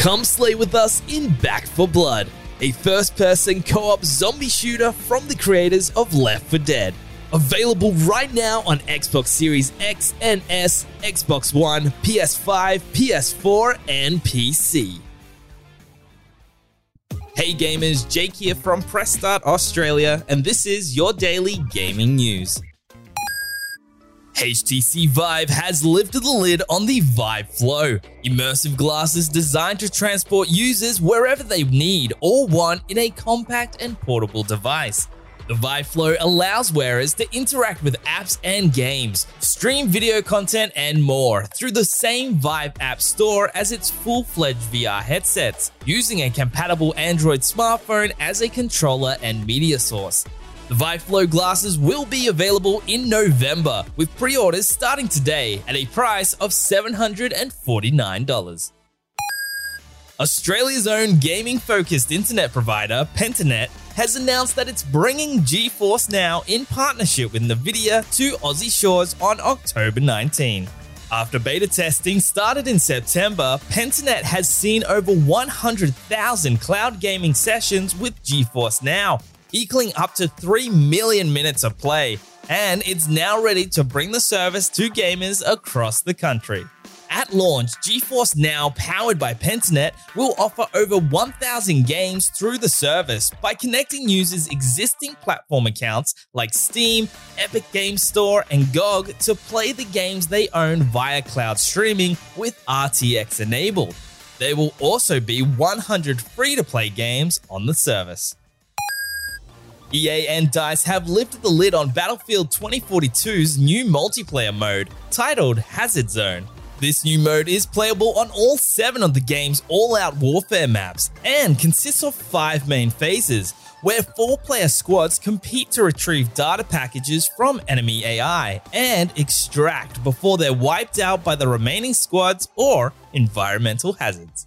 Come slay with us in Back 4 Blood, a first person co op zombie shooter from the creators of Left 4 Dead. Available right now on Xbox Series X and S, Xbox One, PS5, PS4, and PC. Hey gamers, Jake here from Press Start Australia, and this is your daily gaming news. HTC Vive has lifted the lid on the Vive Flow, immersive glasses designed to transport users wherever they need or want in a compact and portable device. The Vive Flow allows wearers to interact with apps and games, stream video content, and more through the same Vive App Store as its full fledged VR headsets, using a compatible Android smartphone as a controller and media source. The Vive Flow glasses will be available in November, with pre orders starting today at a price of $749. Australia's own gaming focused internet provider, Pentanet, has announced that it's bringing GeForce Now in partnership with NVIDIA to Aussie shores on October 19. After beta testing started in September, Pentanet has seen over 100,000 cloud gaming sessions with GeForce Now, equaling up to 3 million minutes of play, and it's now ready to bring the service to gamers across the country. At launch, GeForce Now, powered by Pentanet, will offer over 1,000 games through the service by connecting users' existing platform accounts like Steam, Epic Games Store, and GOG to play the games they own via cloud streaming with RTX enabled. There will also be 100 free to play games on the service. EA and DICE have lifted the lid on Battlefield 2042's new multiplayer mode, titled Hazard Zone. This new mode is playable on all seven of the game's all out warfare maps and consists of five main phases, where four player squads compete to retrieve data packages from enemy AI and extract before they're wiped out by the remaining squads or environmental hazards.